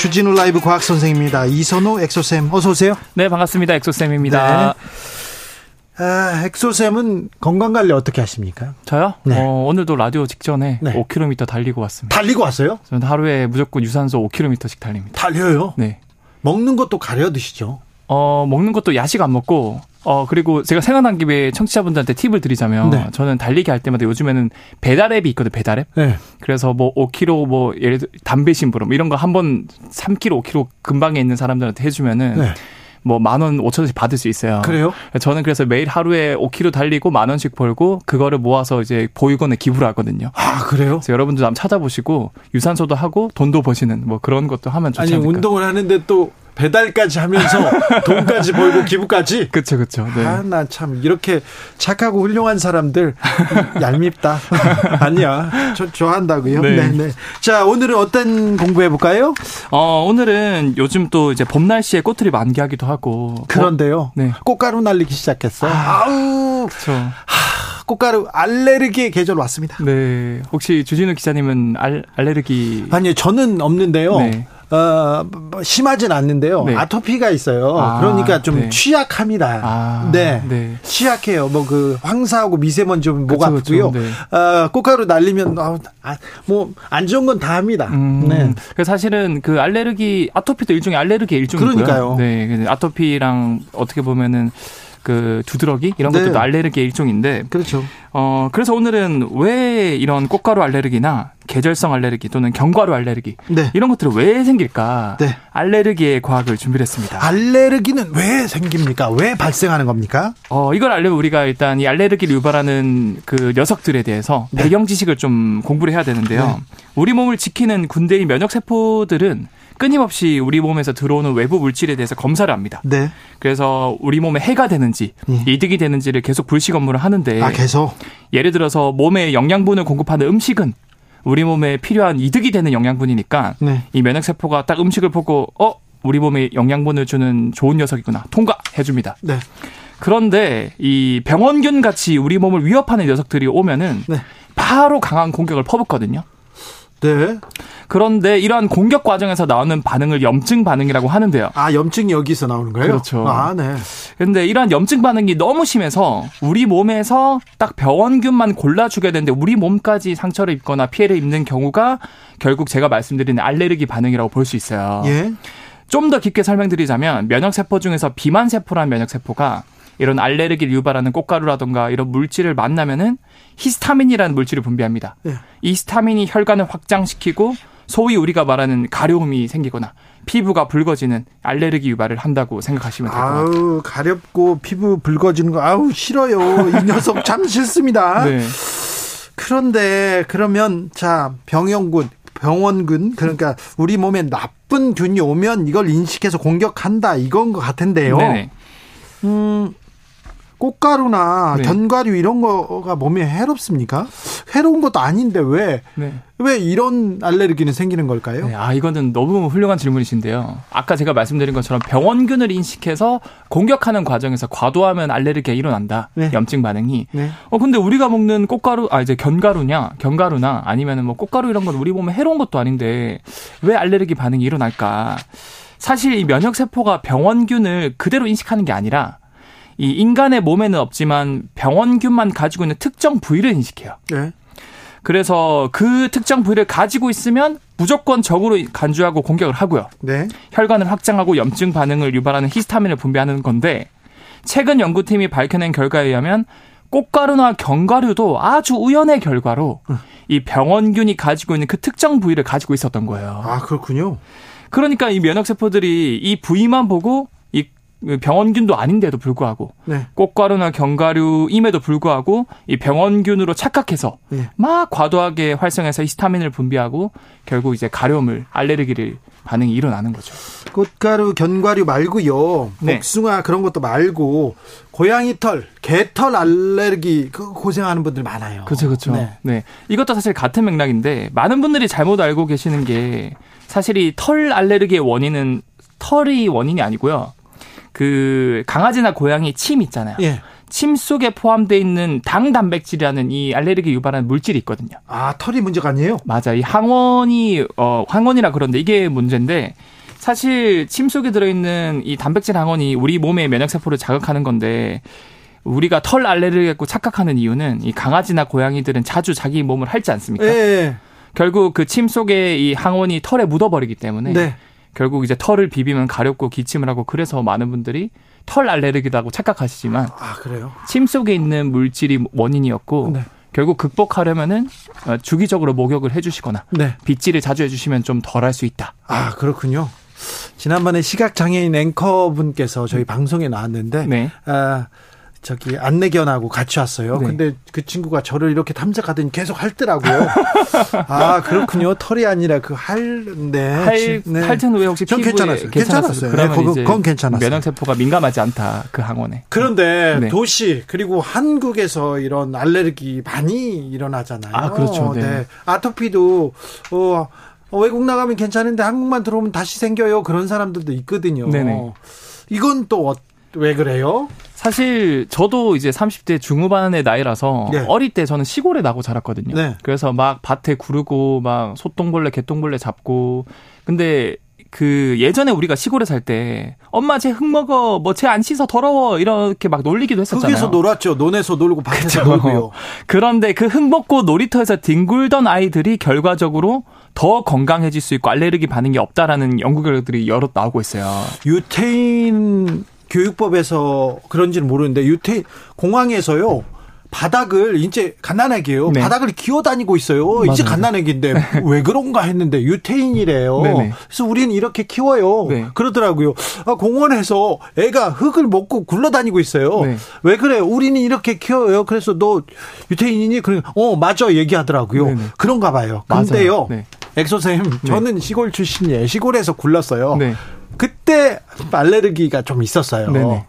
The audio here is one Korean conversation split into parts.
주진우 라이브 과학 선생입니다. 이선호 엑소쌤 어서 오세요. 네, 반갑습니다. 엑소쌤입니다. 네. 아, 엑소쌤은 건강 관리 어떻게 하십니까? 저요? 네. 어, 오늘도 라디오 직전에 네. 5km 달리고 왔습니다. 달리고 왔어요? 저는 하루에 무조건 유산소 5km씩 달립니다. 달려요? 네. 먹는 것도 가려 드시죠? 어, 먹는 것도 야식 안 먹고 어, 그리고 제가 생각난 김에 청취자분들한테 팁을 드리자면 네. 저는 달리기 할 때마다 요즘에는 배달 앱이 있거든요. 배달 앱. 네. 그래서 뭐 5kg 뭐 예를 들어 담배 심부름 이런 거 한 번 3kg, 5kg 근방에 있는 사람들한테 해주면은 네. 뭐만 원, 오천 원씩 받을 수 있어요. 그래요? 저는 그래서 매일 하루에 5kg 달리고 만 원씩 벌고 그거를 모아서 이제 보육원에 기부를 하거든요. 아, 그래요? 그래서 여러분들 한번 찾아보시고 유산소도 하고 돈도 버시는 뭐 그런 것도 하면 좋지 아니, 않을까. 운동을 하는데 또 배달까지 하면서 돈까지 벌고 기부까지? 그쵸 그쵸. 네. 아, 나 참 이렇게 착하고 훌륭한 사람들 얄밉다. 아니야. 저 좋아한다고요. 네. 네. 네, 자, 오늘은 어떤 공부해 볼까요? 어 오늘은 요즘 또 이제 봄 날씨에 꽃들이 만개하기도 하고. 그런데요. 네. 꽃가루 날리기 시작했어. 아우. 그렇죠. 꽃가루 알레르기의 계절 왔습니다. 네. 혹시 주진우 기자님은 알, 알레르기 아니요, 저는 없는데요. 네. 어, 뭐 심하진 않는데요. 네. 아토피가 있어요. 아, 그러니까 좀 네. 취약합니다. 아, 네. 네. 취약해요. 뭐 그 황사하고 미세먼지 오면 목 아프고요. 네. 어, 꽃가루 날리면 아, 뭐안 좋은 건 다 합니다. 음, 네. 그 사실은 그 알레르기 아토피도 일종의 알레르기의 일종이고요. 그러니까요. 네, 근데 아토피랑 어떻게 보면은 그 두드러기 이런 네. 것들도 알레르기의 일종인데 그렇죠. 어 그래서 오늘은 왜 이런 꽃가루 알레르기나 계절성 알레르기 또는 견과류 알레르기 네. 이런 것들이 왜 생길까? 네. 알레르기의 과학을 준비를 했습니다. 알레르기는 왜 생깁니까? 왜 발생하는 겁니까? 어, 이걸 알려면 우리가 일단 이 알레르기를 유발하는 그 녀석들에 대해서 네. 배경 지식을 좀 공부를 해야 되는데요. 네. 우리 몸을 지키는 군대의 면역 세포들은 끊임없이 우리 몸에서 들어오는 외부 물질에 대해서 검사를 합니다. 네. 그래서 우리 몸에 해가 되는지 음. 이득이 되는지를 계속 불식 업무를 하는데 아, 계속. 예를 들어서 몸에 영양분을 공급하는 음식은 우리 몸에 필요한 이득이 되는 영양분이니까 네. 이 면역 세포가 딱 음식을 보고 어 우리 몸에 영양분을 주는 좋은 녀석이구나 통과해 줍니다. 네. 그런데 이 병원균 같이 우리 몸을 위협하는 녀석들이 오면은 네. 바로 강한 공격을 퍼붓거든요. 네. 그런데 이러한 공격 과정에서 나오는 반응을 염증 반응이라고 하는데요. 아, 염증이 여기서 나오는 거예요? 그렇죠. 아, 네. 근데 이러한 염증 반응이 너무 심해서 우리 몸에서 딱 병원균만 골라주게 되는데 우리 몸까지 상처를 입거나 피해를 입는 경우가 결국 제가 말씀드린 알레르기 반응이라고 볼 수 있어요. 예. 좀 더 깊게 설명드리자면 면역세포 중에서 비만세포라는 면역세포가 이런 알레르기를 유발하는 꽃가루라던가 이런 물질을 만나면은 히스타민이라는 물질을 분비합니다. 예. 이 히스타민이 혈관을 확장시키고 소위 우리가 말하는 가려움이 생기거나 피부가 붉어지는 알레르기 유발을 한다고 생각하시면 될 것 같아요. 아우, 가렵고 피부 붉어지는 거, 아우, 싫어요. 이 녀석 참 싫습니다. 네. 그런데, 그러면, 자, 병영군, 병원군, 그러니까 우리 몸에 나쁜 균이 오면 이걸 인식해서 공격한다, 이건 것 같은데요. 네네. 음, 꽃가루나 네. 견과류 이런 거가 몸에 해롭습니까? 해로운 것도 아닌데 왜, 네. 왜 이런 알레르기는 생기는 걸까요? 네, 아, 이거는 너무 훌륭한 질문이신데요. 아까 제가 말씀드린 것처럼 병원균을 인식해서 공격하는 과정에서 과도하면 알레르기가 일어난다. 네. 염증 반응이. 네. 어, 근데 우리가 먹는 꽃가루, 아, 이제 견가루냐, 견가루나 아니면은 뭐 꽃가루 이런 건 우리 몸에 해로운 것도 아닌데 왜 알레르기 반응이 일어날까? 사실 이 면역 세포가 병원균을 그대로 인식하는 게 아니라 이 인간의 몸에는 없지만 병원균만 가지고 있는 특정 부위를 인식해요. 네. 그래서 그 특정 부위를 가지고 있으면 무조건 적으로 간주하고 공격을 하고요. 네. 혈관을 확장하고 염증 반응을 유발하는 히스타민을 분비하는 건데 최근 연구팀이 밝혀낸 결과에 의하면 꽃가루나 견과류도 아주 우연의 결과로 이 병원균이 가지고 있는 그 특정 부위를 가지고 있었던 거예요. 아, 그렇군요. 그러니까 이 면역 세포들이 이 부위만 보고 이 병원균도 아닌데도 불구하고 네. 꽃가루나 견과류임에도 불구하고 이 병원균으로 착각해서 네. 막 과도하게 활성해서 히스타민을 분비하고 결국 이제 가려움을 알레르기를 반응이 일어나는 거죠. 꽃가루, 견과류 말고요. 네. 복숭아 그런 것도 말고 고양이 털, 개털 알레르기 그 고생하는 분들 많아요. 그렇죠, 그렇죠. 네. 네. 이것도 사실 같은 맥락인데 많은 분들이 잘못 알고 계시는 게 사실 이 털 알레르기의 원인은 털이 원인이 아니고요. 그 강아지나 고양이 침 있잖아요. 예. 침 속에 포함되어 있는 당 단백질이라는 이 알레르기 유발하는 물질이 있거든요. 아, 털이 문제가 아니에요? 맞아. 이 항원이 어 항원이라 그런데 이게 문제인데 사실 침 속에 들어 있는 이 단백질 항원이 우리 몸의 면역 세포를 자극하는 건데 우리가 털 알레르기고 착각하는 이유는 이 강아지나 고양이들은 자주 자기 몸을 핥지 않습니까? 네. 결국 그 침 속에 이 항원이 털에 묻어버리기 때문에 네. 결국 이제 털을 비비면 가렵고 기침을 하고 그래서 많은 분들이 털 알레르기라고 착각하시지만 아 그래요? 침 속에 있는 물질이 원인이었고 네. 결국 극복하려면은 어, 주기적으로 목욕을 해주시거나 네. 빗질을 자주 해주시면 좀 덜 할 수 있다. 아 그렇군요. 지난번에 시각 장애인 앵커 분께서 저희 방송에 나왔는데 네. 아, 저기 안내견하고 같이 왔어요. 네. 근데 그 친구가 저를 이렇게 탐색하더니 계속 핥더라고요. 아 그렇군요. 털이 아니라 그 할, 네. 할, 네. 핥은 후에 혹시 피부에 괜찮았어요. 괜찮았어요. 그러면 네, 그건, 그건 괜찮았어요. 면역 세포가 민감하지 않다 그 항원에. 그런데 네. 도시 그리고 한국에서 이런 알레르기 많이 일어나잖아요. 아 그렇죠. 네. 네. 아토피도 어. 외국 나가면 괜찮은데 한국만 들어오면 다시 생겨요. 그런 사람들도 있거든요. 네네. 이건 또 왜 그래요? 사실 저도 이제 30대 중후반의 나이라서 네. 어릴 때 저는 시골에 나고 자랐거든요. 네. 그래서 막 밭에 구르고 막 소똥벌레, 개똥벌레 잡고 근데 그 예전에 우리가 시골에 살 때 엄마 쟤 흙 먹어 뭐 쟤 안 씻어 더러워 이렇게 막 놀리기도 했었잖아요. 흙에서 놀았죠. 논에서 놀고 밭에서 그쵸. 놀고요. 그런데 그 흙 먹고 놀이터에서 뒹굴던 아이들이 결과적으로 더 건강해질 수 있고 알레르기 반응이 없다라는 연구 결과들이 여러 나오고 있어요. 유태인 교육법에서 그런지는 모르는데 유태 공항에서요. 바닥을 이제 갓난아기예요. 네. 바닥을 기어다니고 있어요. 맞아요. 이제 갓난아기인데 왜 그런가 했는데 유태인이래요. 네네. 그래서 우리는 이렇게 키워요. 네. 그러더라고요. 아, 공원에서 애가 흙을 먹고 굴러다니고 있어요. 네. 왜 그래요? 우리는 이렇게 키워요. 그래서 너 유태인이니? 그래, 어 맞아 얘기하더라고요. 네네. 그런가 봐요. 근데요, 네. 엑소 네. 저는 시골 출신이에요. 시골에서 굴렀어요. 네. 그때 알레르기가 좀 있었어요. 네네.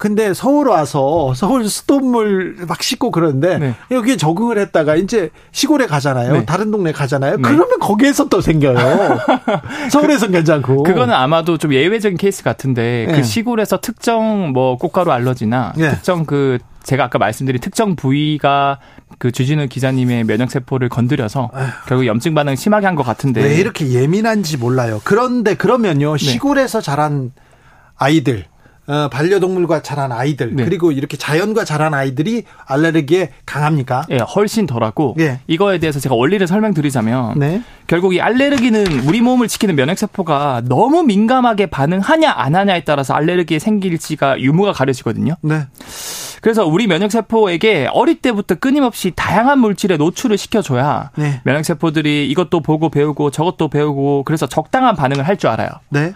근데 서울 와서 서울 수돗물 막 씻고 그러는데 네. 여기에 적응을 했다가 이제 시골에 가잖아요. 네. 다른 동네 가잖아요. 네. 그러면 거기에서 또 생겨요. 서울에선 괜찮고. 그거는 아마도 좀 예외적인 케이스 같은데 그 네. 시골에서 특정 뭐 꽃가루 알러지나 네. 특정 그 제가 아까 말씀드린 특정 부위가 그 주진우 기자님의 면역 세포를 건드려서 에휴. 결국 염증 반응 심하게 한 것 같은데 왜 이렇게 예민한지 몰라요. 그런데 그러면요 네. 시골에서 자란 아이들 어, 반려동물과 자란 아이들 네. 그리고 이렇게 자연과 자란 아이들이 알레르기에 강합니까? 예, 훨씬 덜하고 예. 이거에 대해서 제가 원리를 설명드리자면 네. 결국 이 알레르기는 우리 몸을 지키는 면역 세포가 너무 민감하게 반응하냐 안 하냐에 따라서 알레르기에 생길지가 유무가 가려지거든요. 네. 그래서 우리 면역 세포에게 어릴 때부터 끊임없이 다양한 물질에 노출을 시켜줘야 네. 면역 세포들이 이것도 보고 배우고 저것도 배우고 그래서 적당한 반응을 할 줄 알아요. 네.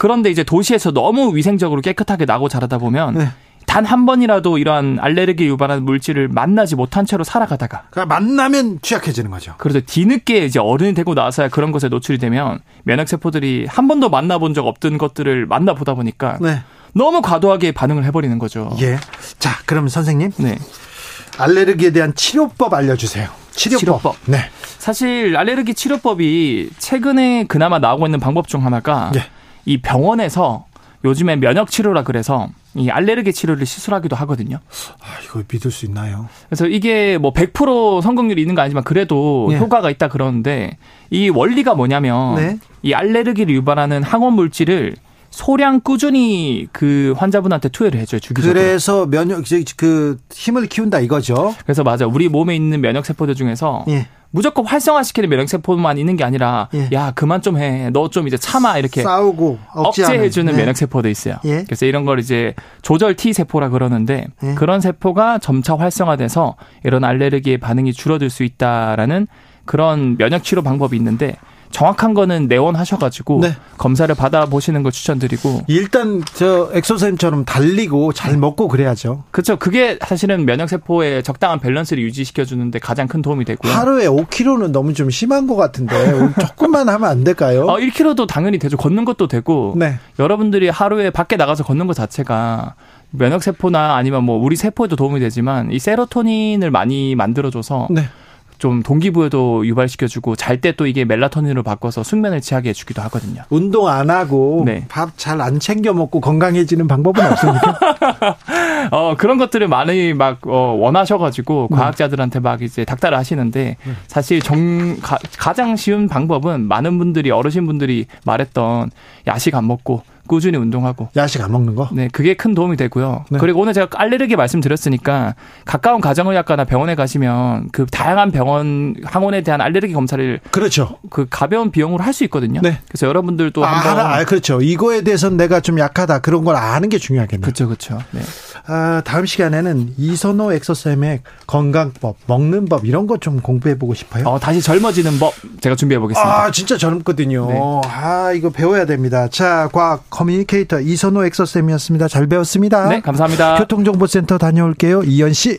그런데 이제 도시에서 너무 위생적으로 깨끗하게 나고 자라다 보면 네. 단한 번이라도 이러한 알레르기 유발하는 물질을 만나지 못한 채로 살아가다가 그러니까 만나면 취약해지는 거죠. 그래서 뒤늦게 이제 어른이 되고 나서야 그런 것에 노출이 되면 면역 세포들이 한 번도 만나본 적 없던 것들을 만나보다 보니까 네. 너무 과도하게 반응을 해버리는 거죠. 예. 자, 그럼 선생님. 네. 알레르기에 대한 치료법 알려주세요. 치료법. 치료법. 네. 사실 알레르기 치료법이 최근에 그나마 나오고 있는 방법 중 하나가 예. 이 병원에서 요즘에 면역 치료라 그래서 이 알레르기 치료를 시술하기도 하거든요. 아, 이거 믿을 수 있나요? 그래서 이게 뭐 100% 성공률이 있는 거 아니지만 그래도 네. 효과가 있다 그러는데 이 원리가 뭐냐면 네. 이 알레르기를 유발하는 항원 물질을 소량 꾸준히 그 환자분한테 투여를 해줘요 주기적으로. 그래서 면역 그 힘을 키운다 이거죠. 그래서 맞아 우리 몸에 있는 면역 세포들 중에서 예. 무조건 활성화시키는 면역세포만 있는 게 아니라 예. 야 그만 좀 해. 너 좀 이제 참아 이렇게 싸우고 억제해주는 네. 면역세포도 있어요. 예. 그래서 이런 걸 이제 조절 T 세포라 그러는데 예. 그런 세포가 점차 활성화돼서 이런 알레르기의 반응이 줄어들 수 있다라는 그런 면역 치료 방법이 있는데 정확한 거는 내원하셔가지고 네. 검사를 받아보시는 걸 추천드리고 일단 저 엑소쌤처럼 달리고 잘 먹고 그래야죠. 그렇죠. 그게 사실은 면역세포의 적당한 밸런스를 유지시켜주는데 가장 큰 도움이 되고요. 하루에 5kg는 너무 좀 심한 것 같은데 조금만 하면 안 될까요? 어, 1kg도 당연히 되죠. 걷는 것도 되고 네. 여러분들이 하루에 밖에 나가서 걷는 것 자체가 면역 세포나 아니면 뭐 우리 세포에도 도움이 되지만 이 세로토닌을 많이 만들어줘서 네. 좀 동기부여도 유발시켜주고 잘 때 또 이게 멜라토닌으로 바꿔서 숙면을 취하게 해주기도 하거든요. 운동 안 하고 네. 밥잘 안 챙겨 먹고 건강해지는 방법은 없습니까? 어 그런 것들을 많이 막 어, 원하셔가지고 네. 과학자들한테 막 이제 닥달을 하시는데 네. 사실 정 가, 가장 쉬운 방법은 많은 분들이 어르신 분들이 말했던 야식 안 먹고 꾸준히 운동하고 야식 안 먹는 거? 네, 그게 큰 도움이 되고요. 네. 그리고 오늘 제가 알레르기 말씀드렸으니까 가까운 가정의학과나 병원에 가시면 그 다양한 병원 항원에 대한 알레르기 검사를 그렇죠. 그 가벼운 비용으로 할 수 있거든요. 네. 그래서 여러분들도 아, 한번 아, 그렇죠. 이거에 대해서는 내가 좀 약하다 그런 걸 아는 게 중요하겠네요. 그렇죠, 그렇죠. 네. 아, 다음 시간에는 이선호 엑소쌤의 건강법, 먹는 법 이런 거좀 공부해 보고 싶어요. 어, 다시 젊어지는 법 제가 준비해 보겠습니다. 아, 진짜 젊거든요. 네. 아, 이거 배워야 됩니다. 자, 과학 커뮤니케이터 이선호 엑소쌤이었습니다. 잘 배웠습니다. 네, 감사합니다. 교통정보센터 다녀올게요. 이현 씨.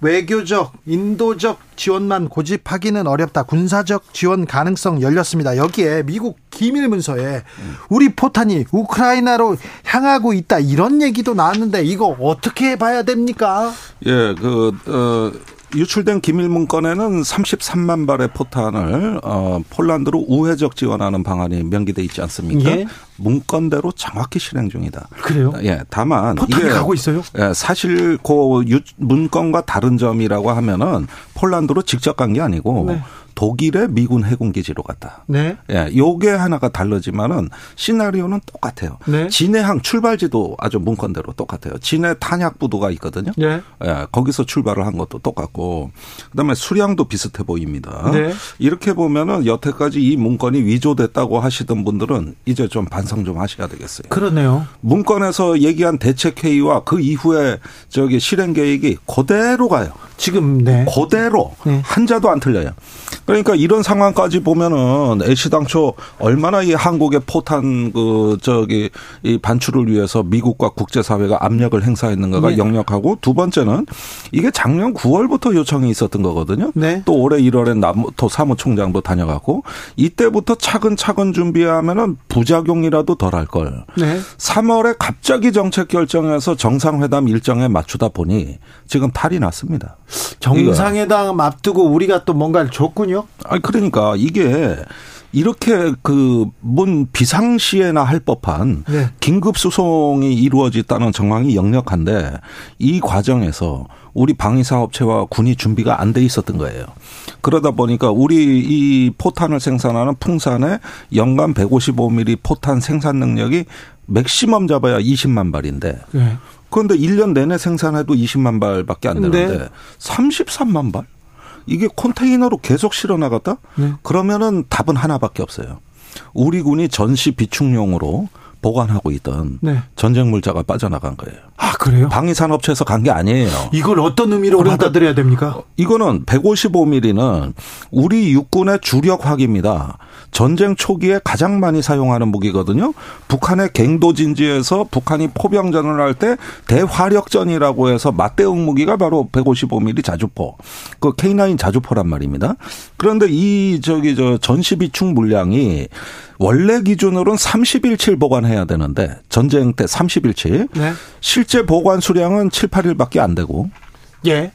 외교적, 인도적 지원만 고집하기는 어렵다. 군사적 지원 가능성 열렸습니다. 여기에 미국 기밀 문서에 우리 포탄이 우크라이나로 향하고 있다. 이런 얘기도 나왔는데 이거 어떻게 봐야 됩니까? 예, 그, 어, 유출된 기밀 문건에는 33만 발의 포탄을 어, 폴란드로 우회적 지원하는 방안이 명기돼 있지 않습니까? 예. 문건대로 정확히 실행 중이다. 그래요? 예. 다만 포탄이 가고 있어요? 예, 사실 그 문건과 다른 점이라고 하면은 폴란드로 직접 간 게 아니고 네. 독일의 미군 해군 기지로 갔다. 네. 예, 요게 하나가 다르지만은 시나리오는 똑같아요. 네. 진해항 출발지도 아주 문건대로 똑같아요. 진해 탄약 부도가 있거든요. 네. 예, 거기서 출발을 한 것도 똑같고 그다음에 수량도 비슷해 보입니다. 네. 이렇게 보면은 여태까지 이 문건이 위조됐다고 하시던 분들은 이제 좀 반성 좀 하셔야 되겠어요. 그러네요. 문건에서 얘기한 대책 회의와 그 이후에 저기 실행 계획이 그대로 가요. 지금 네. 그대로 네. 한자도 안 틀려요. 그러니까 이런 상황까지 보면은 애시 당초 얼마나 이 한국의 포탄 그 저기 이 반출을 위해서 미국과 국제사회가 압력을 행사했는가가 네. 역력하고 두 번째는 이게 작년 9월부터 요청이 있었던 거거든요. 네. 또 올해 1월에 남토 사무총장도 다녀가고 이때부터 차근차근 준비하면은 부작용이라도 덜할 걸. 네. 3월에 갑자기 정책 결정해서 정상회담 일정에 맞추다 보니 지금 탈이 났습니다. 정상회담 앞두고 우리가 또 뭔가를 줬군요. 아 그러니까 이게 이렇게 그 뭔 비상시에나 할 법한 네. 긴급 수송이 이루어졌다는 정황이 역력한데 이 과정에서 우리 방위사업체와 군이 준비가 안 돼 있었던 거예요. 그러다 보니까 우리 이 포탄을 생산하는 풍산의 연간 155mm 포탄 생산 능력이 맥시멈 잡아야 20만 발인데 네. 그런데 1년 내내 생산해도 20만 발밖에 안 되는데 네. 33만 발? 이게 컨테이너로 계속 실어 나갔다? 네. 그러면은 답은 하나밖에 없어요. 우리 군이 전시 비축용으로 보관하고 있던 네. 전쟁 물자가 빠져나간 거예요. 아 그래요? 방위산업체에서 간 게 아니에요. 이걸 어떤 의미로 그러니까 받아들여야 됩니까? 이거는 155mm는 우리 육군의 주력 화기입니다. 전쟁 초기에 가장 많이 사용하는 무기거든요. 북한의 갱도 진지에서 북한이 포병전을 할 때 대화력전이라고 해서 맞대응 무기가 바로 155mm 자주포. 그 K9 자주포란 말입니다. 그런데 이 저기 저 전시 비축 물량이 원래 기준으로는 30일치 보관해야 되는데 전쟁 때 30일치. 네. 실제 보관 수량은 7, 8일밖에 안 되고. 예.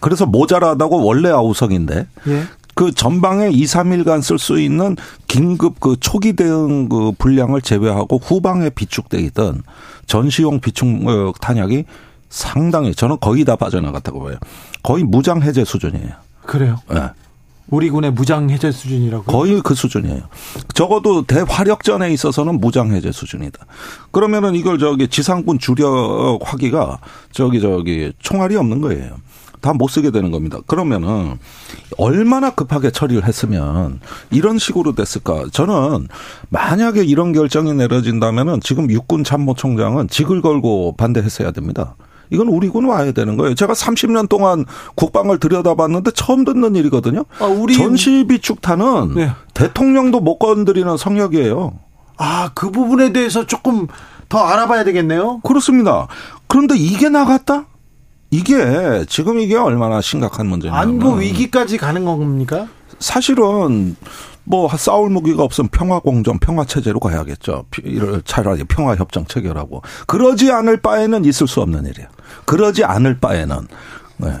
그래서 모자라다고 원래 아우성인데 예. 그 전방에 2, 3일간 쓸 수 있는 긴급 그 초기 대응 그 분량을 제외하고 후방에 비축돼 있던 전시용 비축 어, 탄약이 상당히 저는 거의 다 빠져나갔다고 봐요. 거의 무장 해제 수준이에요. 그래요? 네. 우리 군의 무장 해제 수준이라고 거의 그 수준이에요. 적어도 대화력전에 있어서는 무장 해제 수준이다. 그러면은 이걸 저기 지상군 주력하기가 저기 저기 총알이 없는 거예요. 다 못 쓰게 되는 겁니다. 그러면은 얼마나 급하게 처리를 했으면 이런 식으로 됐을까? 저는 만약에 이런 결정이 내려진다면은 지금 육군 참모총장은 직을 걸고 반대했어야 됩니다. 이건 우리 군 와야 되는 거예요. 제가 30년 동안 국방을 들여다봤는데 처음 듣는 일이거든요. 아, 우리 전시 비축탄은 네. 대통령도 못 건드리는 성역이에요. 아, 그 부분에 대해서 조금 더 알아봐야 되겠네요. 그렇습니다. 그런데 이게 나갔다? 이게 지금 이게 얼마나 심각한 문제냐면 안보 위기까지 가는 겁니까? 사실은 뭐 싸울 무기가 없으면 평화 공정, 평화 체제로 가야겠죠. 차라리 평화 협정 체결하고 그러지 않을 바에는 있을 수 없는 일이에요. 그러지 않을 바에는 네.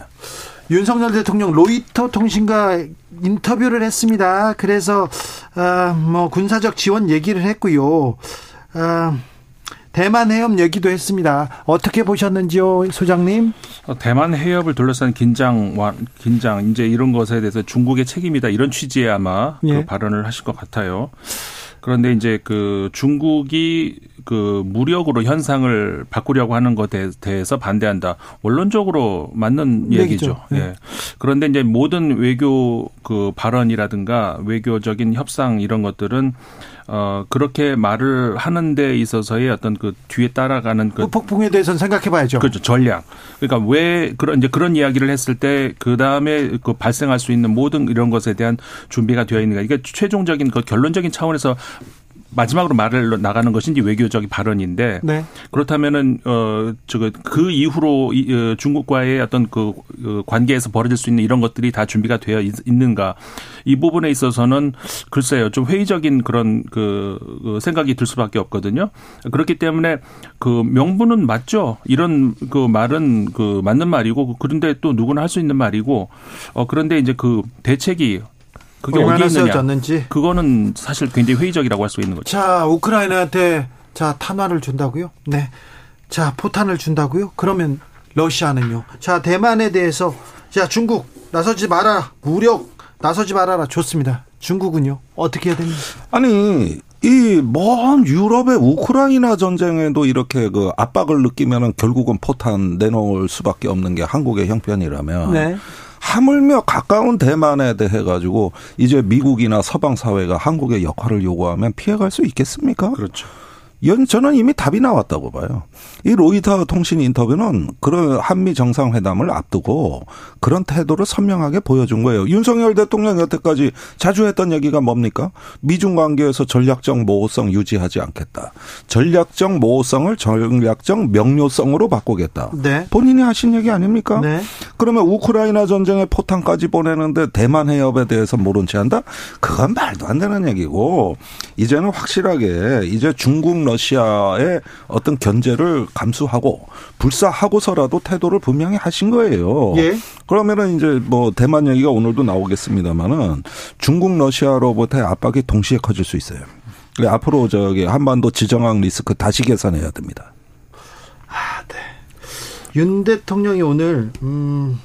윤석열 대통령 로이터 통신과 인터뷰를 했습니다. 그래서 어 뭐 군사적 지원 얘기를 했고요. 어 대만 해협 얘기도 했습니다. 어떻게 보셨는지요, 소장님? 어, 대만 해협을 둘러싼 긴장, 긴장 이제 이런 것에 대해서 중국의 책임이다 이런 취지의 아마 그 예. 그 발언을 하실 것 같아요. 그런데 이제 그 중국이 그 무력으로 현상을 바꾸려고 하는 것에 대해서 반대한다. 원론적으로 맞는 얘기죠. 네. 예. 그런데 이제 모든 외교 그 발언이라든가 외교적인 협상 이런 것들은 어 그렇게 말을 하는 데 있어서의 어떤 그 뒤에 따라가는 그 폭풍에 대해서는 생각해 봐야죠. 그렇죠. 전략. 그러니까 왜 그런 이제 그런 이야기를 했을 때 그 다음에 그 발생할 수 있는 모든 이런 것에 대한 준비가 되어 있는가. 이게 최종적인 그 결론적인 차원에서 마지막으로 말을 나가는 것인지 외교적인 발언인데 네. 그렇다면은 어 저거 그 이후로 이, 어, 중국과의 어떤 그, 그 관계에서 벌어질 수 있는 이런 것들이 다 준비가 되어 있, 있는가 이 부분에 있어서는 글쎄요 좀 회의적인 그런 그, 그 생각이 들 수밖에 없거든요. 그렇기 때문에 그 명분은 맞죠. 이런 그 말은 그 맞는 말이고 그런데 또 누구나 할 수 있는 말이고 어 그런데 이제 그 대책이 그게 어디에 있느냐. 그거는 사실 굉장히 회의적이라고 할 수 있는 거죠. 자, 우크라이나한테 자, 탄화를 준다고요? 네. 자, 포탄을 준다고요? 그러면 러시아는요. 자, 대만에 대해서 자, 중국 나서지 마라. 무력 나서지 말아라. 좋습니다. 중국은요. 어떻게 해야 됩니까? 아니, 이먼 유럽의 우크라이나 전쟁에도 이렇게 그 압박을 느끼면은 결국은 포탄 내놓을 수밖에 없는 게 한국의 형편이라면 네. 하물며 가까운 대만에 대해 가지고 이제 미국이나 서방 사회가 한국의 역할을 요구하면 피해갈 수 있겠습니까? 그렇죠. 저는 이미 답이 나왔다고 봐요. 이 로이터 통신 인터뷰는 그런 한미 정상회담을 앞두고 그런 태도를 선명하게 보여준 거예요. 윤석열 대통령 여태까지 자주 했던 얘기가 뭡니까? 미중 관계에서 전략적 모호성 유지하지 않겠다. 전략적 모호성을 전략적 명료성으로 바꾸겠다. 네. 본인이 하신 얘기 아닙니까? 네. 그러면 우크라이나 전쟁에 포탄까지 보내는데 대만 해협에 대해서 모른 채 한다? 그건 말도 안 되는 얘기고 이제는 확실하게 이제 중국 러시아의 어떤 견제를 감수하고 불사하고서라도 태도를 분명히 하신 거예요. 예. 그러면은 이제 뭐 대만 얘기가 오늘도 나오겠습니다만은 중국 러시아로부터의 압박이 동시에 커질 수 있어요. 앞으로 저기 한반도 지정학 리스크 다시 계산해야 됩니다. 아, 네. 윤 대통령이 오늘 음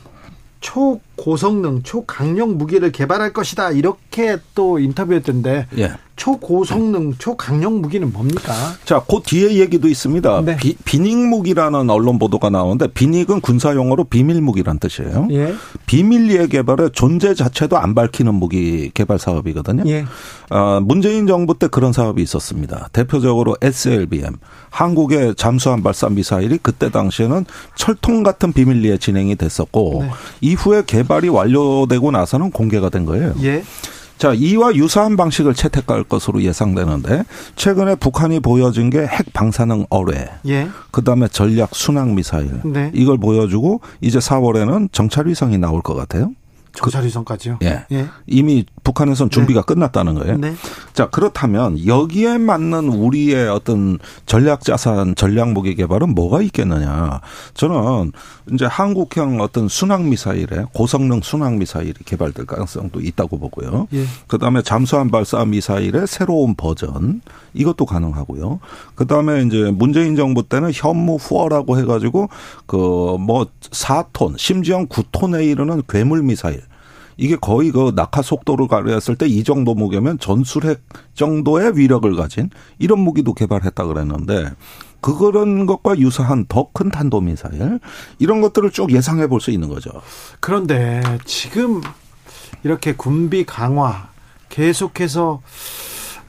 초 고성능, 초강력 무기를 개발할 것이다. 이렇게 또 인터뷰했던데 예. 초고성능, 초강력 무기는 뭡니까? 자, 그 뒤에 얘기도 있습니다. 네. 비, 비닉 무기라는 언론 보도가 나오는데 비닉은 군사 용어로 비밀 무기란 뜻이에요. 예. 비밀리에 개발에 존재 자체도 안 밝히는 무기 개발 사업이거든요. 예. 어, 문재인 정부 때 그런 사업이 있었습니다. 대표적으로 SLBM, 한국의 잠수함 발사 미사일이 그때 당시에는 철통 같은 비밀리에 진행이 됐었고 네. 이후에 개 발이 완료되고 나서는 공개가 된 거예요. 예. 자, 이와 유사한 방식을 채택할 것으로 예상되는데 최근에 북한이 보여준 게 핵 방사능 어뢰, 예. 그다음에 전략 순항 미사일 네. 이걸 보여주고 이제 4월에는 정찰 위성이 나올 것 같아요. 정찰위성까지요? 예. 예. 이미 북한에선 준비가 네. 끝났다는 거예요. 네. 자, 그렇다면 여기에 맞는 우리의 어떤 전략 자산, 전략 무기 개발은 뭐가 있겠느냐. 저는 이제 한국형 어떤 순항 미사일에 고성능 순항 미사일이 개발될 가능성도 있다고 보고요. 예. 그다음에 잠수함 발사 미사일의 새로운 버전 이것도 가능하고요. 그다음에 이제 문재인 정부 때는 현무 후어라고 해 가지고 그 뭐 4톤, 심지어 9톤에 이르는 괴물 미사일 이게 거의 그 낙하 속도를 가려했을 때 이 정도 무게면 전술핵 정도의 위력을 가진 이런 무기도 개발했다 그랬는데 그런 것과 유사한 더 큰 탄도미사일 이런 것들을 쭉 예상해 볼 수 있는 거죠. 그런데 지금 이렇게 군비 강화 계속해서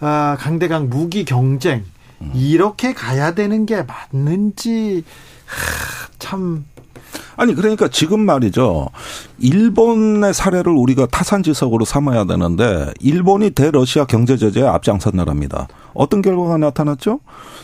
아, 강대강 무기 경쟁 이렇게 가야 되는 게 맞는지 참 아니 그러니까 지금 말이죠. 일본의 사례를 우리가 타산지석으로 삼아야 되는데 일본이 대러시아 경제 제재에 앞장선 나라입니다. 어떤 결과가 나타났죠?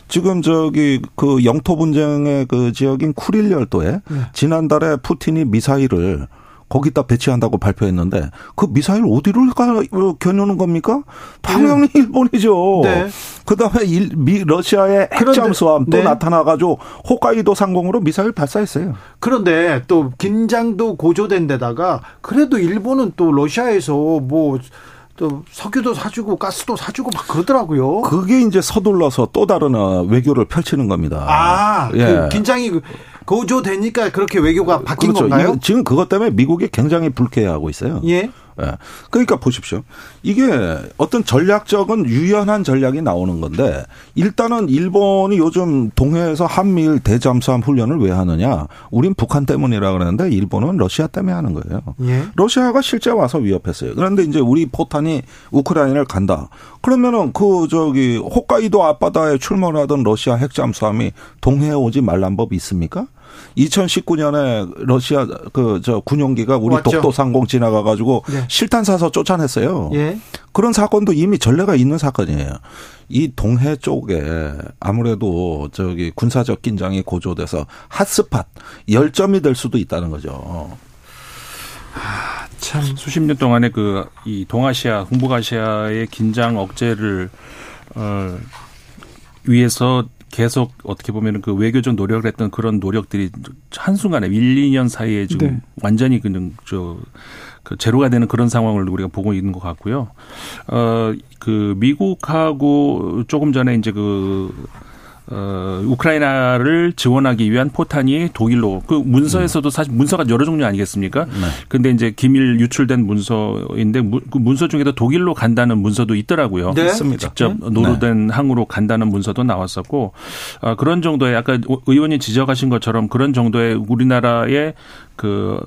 지금 저기 그 영토 분쟁의 그 지역인 쿠릴 열도에 네. 지난달에 푸틴이 미사일을 거기다 배치한다고 발표했는데 그 미사일 어디를 가, 어, 겨누는 겁니까? 당연히 네. 일본이죠. 네. 그다음에 일, 미 러시아의 핵잠수함 또 네. 나타나가지고 홋카이도 상공으로 미사일 발사했어요. 그런데 또 긴장도 고조된 데다가 그래도 일본은 또 러시아에서 뭐. 또 석유도 사주고 가스도 사주고 막 그러더라고요. 그게 이제 서둘러서 또 다른 어, 외교를 펼치는 겁니다. 아, 그 예. 그 긴장이 고조되니까 그렇게 외교가 바뀐 그렇죠. 건가요? 지금 그것 때문에 미국이 굉장히 불쾌해하고 있어요. 예. 예. 그러니까 보십시오. 이게 어떤 전략적인 유연한 전략이 나오는 건데 일단은 일본이 요즘 동해에서 한미일 대잠수함 훈련을 왜 하느냐? 우린 북한 때문이라 그러는데 일본은 러시아 때문에 하는 거예요. 예. 러시아가 실제 와서 위협했어요. 그런데 이제 우리 포탄이 우크라이나를 간다. 그러면은 그 저기 홋카이도 앞바다에 출몰하던 러시아 핵잠수함이 동해에 오지 말란 법이 있습니까? 2019년에 러시아 그 저 군용기가 우리 맞죠. 독도 상공 지나가 가지고 네. 실탄 사서 쫓아냈어요. 예. 그런 사건도 이미 전례가 있는 사건이에요. 이 동해 쪽에 아무래도 저기 군사적 긴장이 고조돼서 핫스팟 열점이 될 수도 있다는 거죠. 아, 참 수십 년 동안의 그 이 동아시아, 흥북아시아의 긴장 억제를 어 위해서 계속 어떻게 보면 그 외교적 노력을 했던 그런 노력들이 한순간에 1, 2년 사이에 지금 네. 완전히 그냥 저, 그 제로가 되는 그런 상황을 우리가 보고 있는 것 같고요. 어, 그 미국하고 조금 전에 이제 그 어, 우크라이나를 지원하기 위한 포탄이 독일로 그 문서에서도 사실 문서가 여러 종류 아니겠습니까? 네. 근데 이제 기밀 유출된 문서인데 그 문서 중에도 독일로 간다는 문서도 있더라고요. 네. 직접 네. 노루된 네. 항으로 간다는 문서도 나왔었고 아, 그런 정도의 아까 의원이 지적하신 것처럼 그런 정도의 우리나라의 그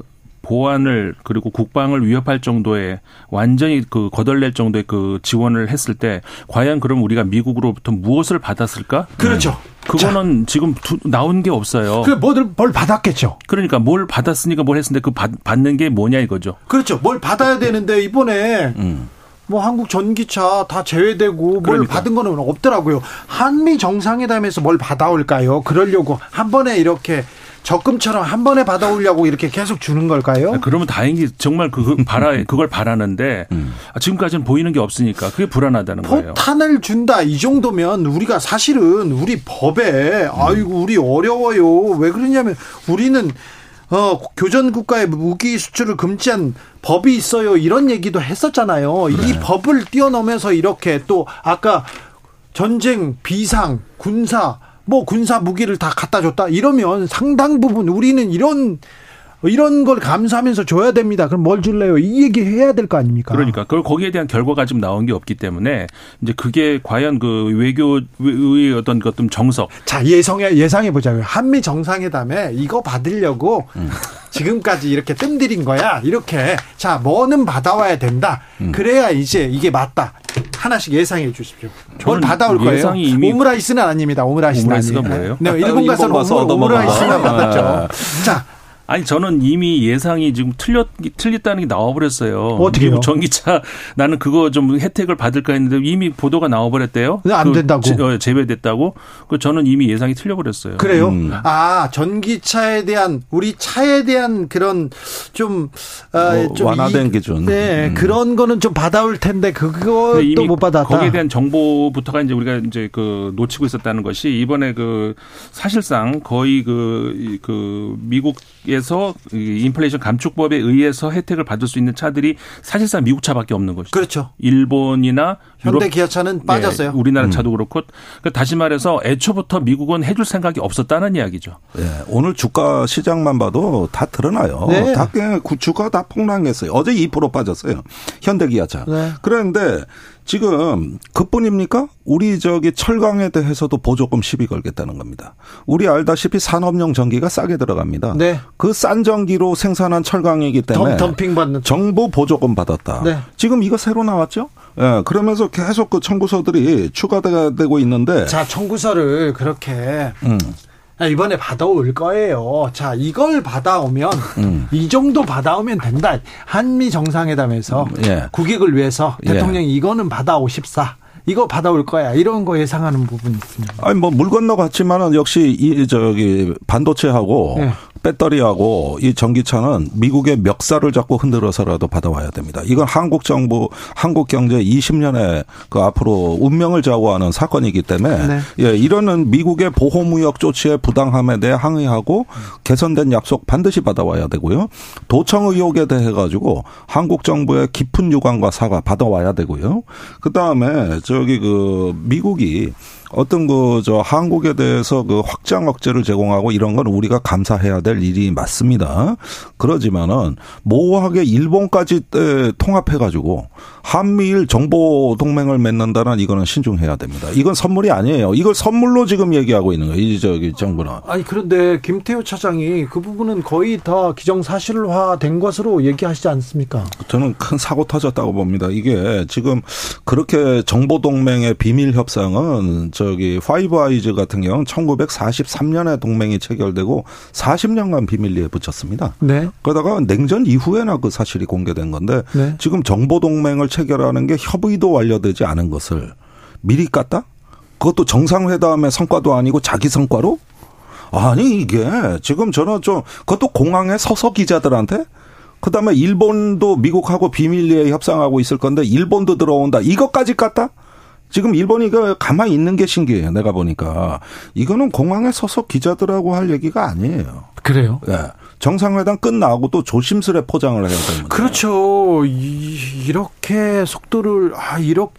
보안을 그리고 국방을 위협할 정도의 완전히 그 거덜낼 정도의 그 지원을 했을 때 과연 그럼 우리가 미국으로부터 무엇을 받았을까? 그렇죠. 네. 그거는 자. 지금 두, 나온 게 없어요. 그 뭘, 뭘 받았겠죠. 그러니까 뭘 받았으니까 뭘 했는데 그 받, 받는 게 뭐냐 이거죠. 그렇죠. 뭘 받아야 되는데 이번에 음. 뭐 한국 전기차 다 제외되고 그러니까. 뭘 받은 거는 없더라고요. 한미 정상회담에서 뭘 받아올까요? 그러려고 한 번에 이렇게 적금처럼 한 번에 받아오려고 이렇게 계속 주는 걸까요? 아, 그러면 다행히 정말 그 바라 그걸 바라는데 음. 아, 지금까지는 보이는 게 없으니까 그게 불안하다는 거예요. 포탄을 준다 이 정도면 우리가 사실은 우리 법에 아이고 우리 어려워요. 왜 그러냐면 우리는 어, 교전 국가의 무기 수출을 금지한 법이 있어요. 이런 얘기도 했었잖아요. 네. 이 법을 뛰어넘어서 이렇게 또 아까 전쟁, 비상, 군사 뭐 군사 무기를 다 갖다 줬다 이러면 상당 부분 우리는 이런 이런 걸 감수하면서 줘야 됩니다. 그럼 뭘 줄래요? 이 얘기 해야 될 거 아닙니까? 그러니까 그걸 거기에 대한 결과가 지금 나온 게 없기 때문에 이제 그게 과연 그 외교의 어떤 어떤 정석. 자 예상해 예상해 보자고요. 한미 정상회담에 이거 받으려고 음. 지금까지 이렇게 뜸들인 거야. 이렇게 자 뭐는 받아와야 된다. 음. 그래야 이제 이게 맞다. 하나씩 예상해 주십시오. 뭘 받아올 거예요. 오므라이스는 아닙니다. 오므라이스는 오므라이스가 아니에요. 뭐예요? 네, 일본 가서 오므라이스는 받았죠. 자 아니 저는 이미 예상이 지금 틀렸 틀렸다는 게 나와버렸어요. 어떻게요? 전기차 나는 그거 좀 혜택을 받을까 했는데 이미 보도가 나와버렸대요. 네, 안그 된다고. 제, 어, 제외됐다고. 그 저는 이미 예상이 틀려버렸어요. 그래요? 음. 아 전기차에 대한 우리 차에 대한 그런 좀, 아, 뭐좀 완화된 이- 기준. 네, 음. 그런 거는 좀 받아올 텐데 그것도 못 받았다. 거기에 대한 정보부터가 이제 우리가 이제 그 놓치고 있었다는 것이 이번에 그 사실상 거의 그, 이- 그 미국 에서 이 인플레이션 감축법에 의해서 혜택을 받을 수 있는 차들이 사실상 미국 차밖에 없는 것이죠. 그렇죠. 일본이나 현대 유럽 기아차는 빠졌어요. 예, 우리나라 차도 그렇고 그러니까 다시 말해서 애초부터 미국은 해줄 생각이 없었다는 이야기죠. 예, 오늘 주가 시장만 봐도 다 드러나요. 네. 다 그냥 구- 주가 다 폭락했어요. 어제 2% 빠졌어요. 현대 기아차. 네. 그런데 지금 그뿐입니까? 우리 저기 철강에 대해서도 보조금 시비 걸겠다는 겁니다. 우리 알다시피 산업용 전기가 싸게 들어갑니다. 네. 그 싼 전기로 생산한 철강이기 때문에 덤, 핑 받는 정부 보조금 받았다. 네. 지금 이거 새로 나왔죠? 예, 그러면서 계속 그 청구서들이 추가되고 있는데 자 청구서를 그렇게 음. 아, 이번에 받아올 거예요. 자, 이걸 받아오면 음. 이 정도 받아오면 된다. 한미 정상회담에서 음, 예. 국익을 위해서 예. 대통령이 이거는 받아오십사. 이거 받아올 거야. 이런 거 예상하는 부분이 있습니다. 아니 뭐 물 건너 갔지만은 역시 이 저기 반도체하고 네. 배터리하고 이 전기차는 미국의 멱살을 잡고 흔들어서라도 받아와야 됩니다. 이건 한국 정부, 한국 경제 20년의 그 앞으로 운명을 좌우하는 사건이기 때문에 네. 예, 이러는 미국의 보호무역 조치의 부당함에 대해 항의하고 개선된 약속 반드시 받아와야 되고요. 도청 의혹에 대해 가지고 한국 정부의 깊은 유감과 사과 받아와야 되고요. 그 다음에 저기 그 미국이 어떤 그 저 한국에 대해서 그 확장 억제를 제공하고 이런 건 우리가 감사해야 될 일이 맞습니다. 그러지만은 모호하게 일본까지 에, 통합해 가지고 한미일 정보 동맹을 맺는다는 이거는 신중해야 됩니다. 이건 선물이 아니에요. 이걸 선물로 지금 얘기하고 있는 거예요. 이 저기 정부는. 아니 그런데 김태효 차장이 그 부분은 거의 다 기정사실화된 것으로 얘기하시지 않습니까? 저는 큰 사고 터졌다고 봅니다. 이게 지금 그렇게 정보 동맹의 비밀 협상은 저기 파이브 아이즈 같은 경우는 1943년에 동맹이 체결되고 40년간 비밀리에 붙였습니다. 네. 그러다가 냉전 이후에나 그 사실이 공개된 건데 네. 지금 정보 동맹을 체결하는 게 협의도 완료되지 않은 것을 미리 깠다? 그것도 정상회담의 성과도 아니고 자기 성과로? 아니 이게 지금 저는 좀 그것도 공항에 서서 기자들한테 그다음에 일본도 미국하고 비밀리에 협상하고 있을 건데 일본도 들어온다. 이것까지 깠다? 지금 일본이 그 가만히 있는 게 신기해요. 내가 보니까 이거는 공항에 서서 기자들하고 할 얘기가 아니에요. 그래요? 예. 정상회담 끝나고 또 조심스레 포장을 해야 되는. 그렇죠. 이, 이렇게 속도를 아 이렇게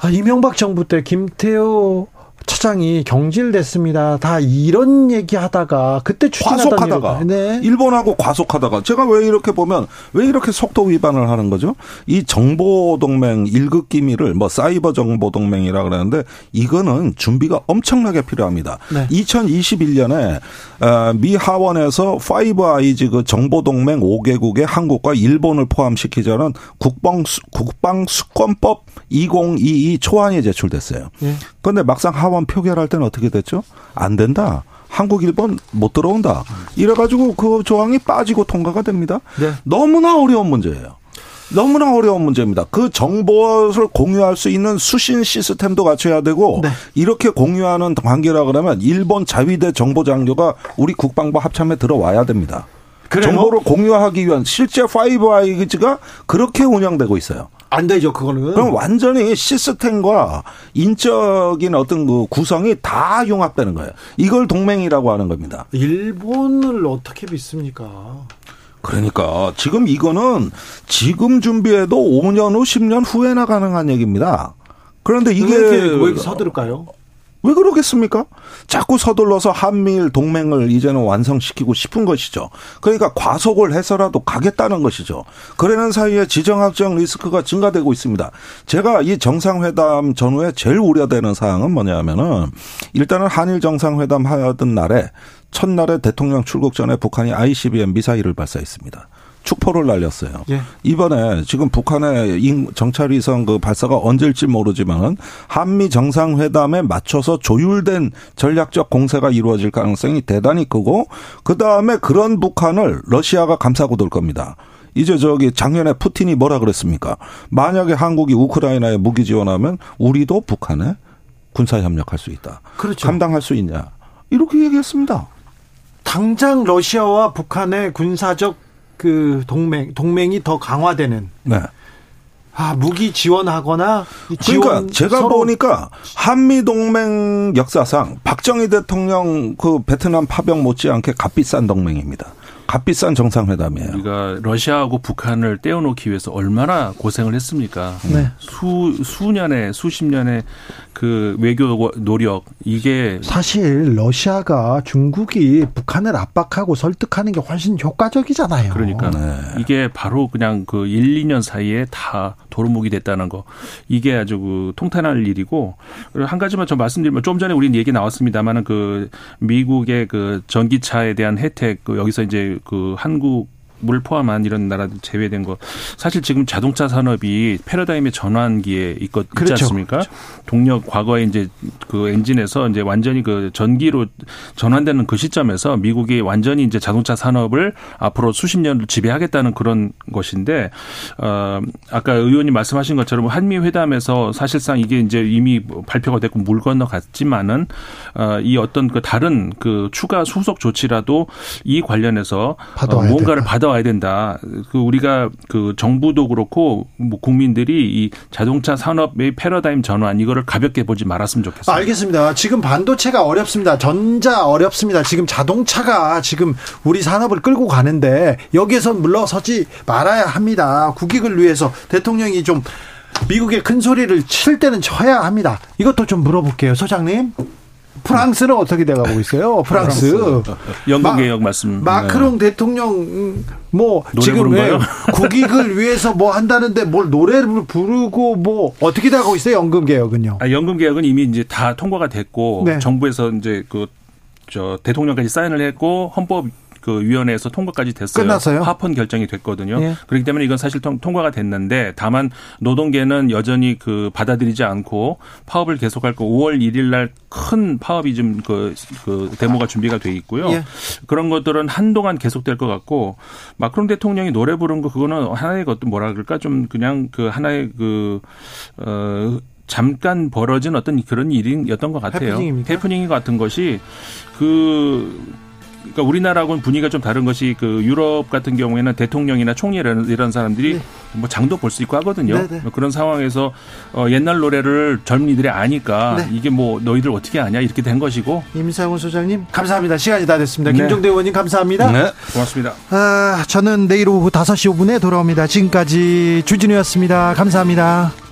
아, 이명박 정부 때 김태호 차장이 경질됐습니다. 다 이런 얘기하다가 그때 과속하다가 네. 일본하고 과속하다가 제가 왜 이렇게 보면 왜 이렇게 속도 위반을 하는 거죠? 이 정보 동맹 일극 기밀을 뭐 사이버 정보 동맹이라 그러는데 이거는 준비가 엄청나게 필요합니다. 네. 2021년에 어, 미 하원에서 파이브 아이즈 그 정보 동맹 5개국의 한국과 일본을 포함시키자는 국방 수- 국방 수권법 2022 초안이 제출됐어요. 예. 그런데 막상 하원 표결할 때는 어떻게 됐죠? 안 된다. 한국, 일본 못 들어온다. 이래가지고 그 조항이 빠지고 통과가 됩니다. 네. 너무나 어려운 문제예요. 너무나 어려운 문제입니다. 그 정보를 공유할 수 있는 수신 시스템도 갖춰야 되고 네. 이렇게 공유하는 관계라 그러면 일본 자위대 정보 장교가 우리 국방부 합참에 들어와야 됩니다. 그래요? 정보를 공유하기 위한 실제 파이브 아이즈가 그렇게 운영되고 있어요. 안 되죠, 그거는. 그럼 완전히 시스템과 인적인 어떤 그 구성이 다 융합되는 거예요. 이걸 동맹이라고 하는 겁니다. 일본을 어떻게 믿습니까? 그러니까 지금 이거는 지금 준비해도 5년 후, 10년 후에나 가능한 얘기입니다. 그런데 이게 왜 이렇게, 왜 이렇게 서두를까요? 왜 그러겠습니까? 자꾸 서둘러서 한미일 동맹을 이제는 완성시키고 싶은 것이죠. 그러니까 과속을 해서라도 가겠다는 것이죠. 그러는 사이에 지정학적 리스크가 증가되고 있습니다. 제가 이 정상회담 전후에 제일 우려되는 사항은 뭐냐면은 일단은 한일 정상회담 하던 날에 첫날에 대통령 출국 전에 북한이 ICBM 미사일을 발사했습니다. 축포를 날렸어요. 예. 이번에 지금 북한의 정찰위성 그 발사가 언제일지 모르지만은 한미 정상회담에 맞춰서 조율된 전략적 공세가 이루어질 가능성이 대단히 크고 그 다음에 그런 북한을 러시아가 감싸고 돌 겁니다. 이제 저기 작년에 푸틴이 뭐라 그랬습니까? 만약에 한국이 우크라이나에 무기 지원하면 우리도 북한에 군사 협력할 수 있다. 그렇죠. 감당할 수 있냐? 이렇게 얘기했습니다. 당장 러시아와 북한의 군사적 그 동맹 동맹이 더 강화되는. 네. 아 무기 지원하거나 지원 그러니까 제가 보니까 한미 동맹 역사상 박정희 대통령 그 베트남 파병 못지않게 값비싼 동맹입니다. 값비싼 정상회담이에요. 우리가 러시아하고 북한을 떼어놓기 위해서 얼마나 고생을 했습니까? 네. 수 수년의 수십 년의 그 외교 노력 이게 사실 러시아가 중국이 북한을 압박하고 설득하는 게 훨씬 효과적이잖아요. 그러니까 네. 이게 바로 그냥 그 1, 2년 사이에 다 도루묵이 됐다는 거 이게 아주 그 통탄할 일이고 한 가지만 좀 말씀드리면 좀 전에 우리 얘기 나왔습니다만은 그 미국의 그 전기차에 대한 혜택 그 여기서 이제 그 한국 물 포함한 이런 나라들 제외된 거 사실 지금 자동차 산업이 패러다임의 전환기에 있 있지 그렇죠. 않습니까? 그렇죠. 동력 과거에 이제 그 엔진에서 이제 완전히 그 전기로 전환되는 그 시점에서 미국이 완전히 이제 자동차 산업을 앞으로 수십 년을 지배하겠다는 그런 것인데 어 아까 의원님 말씀하신 것처럼 한미 회담에서 사실상 이게 이제 이미 발표가 됐고 물 건너갔지만은 어이 어떤 그 다른 그 추가 수속 조치라도 이 관련해서 어 뭔가를 받아 와야 된다. 그 우리가 그 정부도 그렇고 뭐 국민들이 이 자동차 산업의 패러다임 전환 이거를 가볍게 보지 말았으면 좋겠습니다. 알겠습니다. 지금 반도체가 어렵습니다. 전자 어렵습니다. 지금 자동차가 지금 우리 산업을 끌고 가는데 여기에서 물러서지 말아야 합니다. 국익을 위해서 대통령이 좀 미국의 큰 소리를 칠 때는 쳐야 합니다. 이것도 좀 물어볼게요, 소장님. 프랑스는 어떻게 돼가고 있어요? 프랑스. 연금 개혁 말씀. 마크롱 네. 대통령 뭐 지금 왜 국익을 위해서 뭐 한다는데 뭘 노래를 부르고 뭐 어떻게 돼가고 있어요? 연금 개혁은요? 아, 연금 개혁은 이미 이제 다 통과가 됐고 네. 정부에서 이제 그 저 대통령까지 사인을 했고 헌법 그 위원회에서 통과까지 됐어요. 끝났어요. 합헌 결정이 됐거든요. 예. 그렇기 때문에 이건 사실 통, 과가 됐는데 다만 노동계는 여전히 그 받아들이지 않고 파업을 계속할 거 5월 1일 날 큰 파업이 좀그 그 데모가 준비가 돼 있고요. 예. 그런 것들은 한동안 계속될 것 같고 마크롱 대통령이 노래 부른 거 그거는 하나의 것도 뭐라 그럴까 좀 그냥 그 하나의 그어 잠깐 벌어진 어떤 그런 일이었던 것 같아요. 해프닝입니까? 해프닝 같은 것이 그 그러니까 우리나라하고는 분위기가 좀 다른 것이 그 유럽 같은 경우에는 대통령이나 총리 이런, 이런 사람들이 네. 뭐 장도 볼 수 있고 하거든요. 네네. 네. 그런 상황에서 어, 옛날 노래를 젊은이들이 아니까 네. 이게 뭐 너희들 어떻게 아냐 이렇게 된 것이고. 임상훈 소장님 감사합니다. 시간이 다 됐습니다. 네. 김종대 의원님 감사합니다. 네. 고맙습니다. 아, 저는 내일 오후 5시 5분에 돌아옵니다. 지금까지 주진우였습니다. 감사합니다.